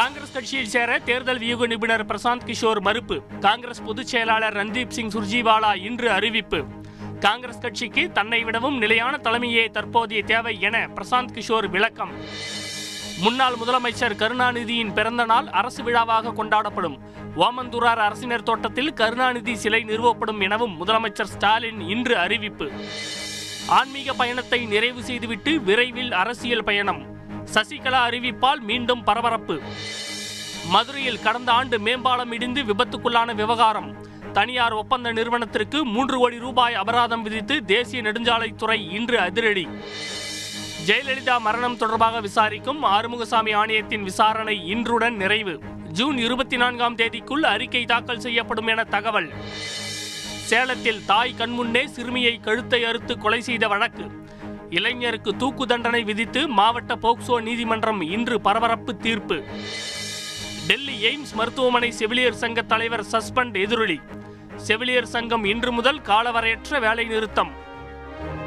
காங்கிரஸ் கட்சியில் சேர தேர்தல் வியூக நிபுணர் பிரசாந்த் கிஷோர் மறுப்பு. காங்கிரஸ் பொதுச் செயலாளர் ரன்தீப் சிங் சுர்ஜிவாலா இன்று அறிவிப்பு. காங்கிரஸ் கட்சிக்கு தன்னை விடவும் நிலையான தலைமையே தற்போதைய தேவை என பிரசாந்த் கிஷோர் விளக்கம். முன்னாள் முதலமைச்சர் கருணாநிதியின் பிறந்த நாள் அரசு விழாவாக கொண்டாடப்படும். ஓமந்தூரார் அரசினர் தோட்டத்தில் கருணாநிதி சிலை நிறுவப்படும் எனவும் முதலமைச்சர் ஸ்டாலின் இன்று அறிவிப்பு. ஆன்மீக பயணத்தை நிறைவு செய்துவிட்டு விரைவில் அரசியல் பயணம். சசிகலா அறிவிப்பால் மீண்டும் பரபரப்பு. மதுரையில் கடந்த ஆண்டு மேம்பாலம் இடிந்து விபத்துக்குள்ளான விவகாரம். தனியார் ஒப்பந்த நிறுவனத்திற்கு மூன்று கோடி ரூபாய் அபராதம் விதித்து தேசிய நெடுஞ்சாலைத்துறை இன்று அதிரடி. ஜெயலலிதா மரணம் தொடர்பாக விசாரிக்கும் ஆறுமுகசாமி ஆணையத்தின் விசாரணை இன்றுடன் நிறைவு. ஜூன் இருபத்தி நான்காம் தேதிக்குள் அறிக்கை தாக்கல் செய்யப்படும் என தகவல். சேலத்தில் தாய் கண்முன்னே சிறுமியை கழுத்தை அறுத்து கொலை செய்த வழக்கு. இளைஞருக்கு தூக்கு தண்டனை விதித்து மாவட்ட போக்சோ நீதிமன்றம் இன்று பரபரப்பு தீர்ப்பு. டெல்லி எய்ம்ஸ் மருத்துவமனை செவிலியர் சங்க தலைவர் சஸ்பெண்ட் எதிரொலி. செவிலியர் சங்கம் இன்று முதல் காலவரையற்ற வேலை நிறுத்தம்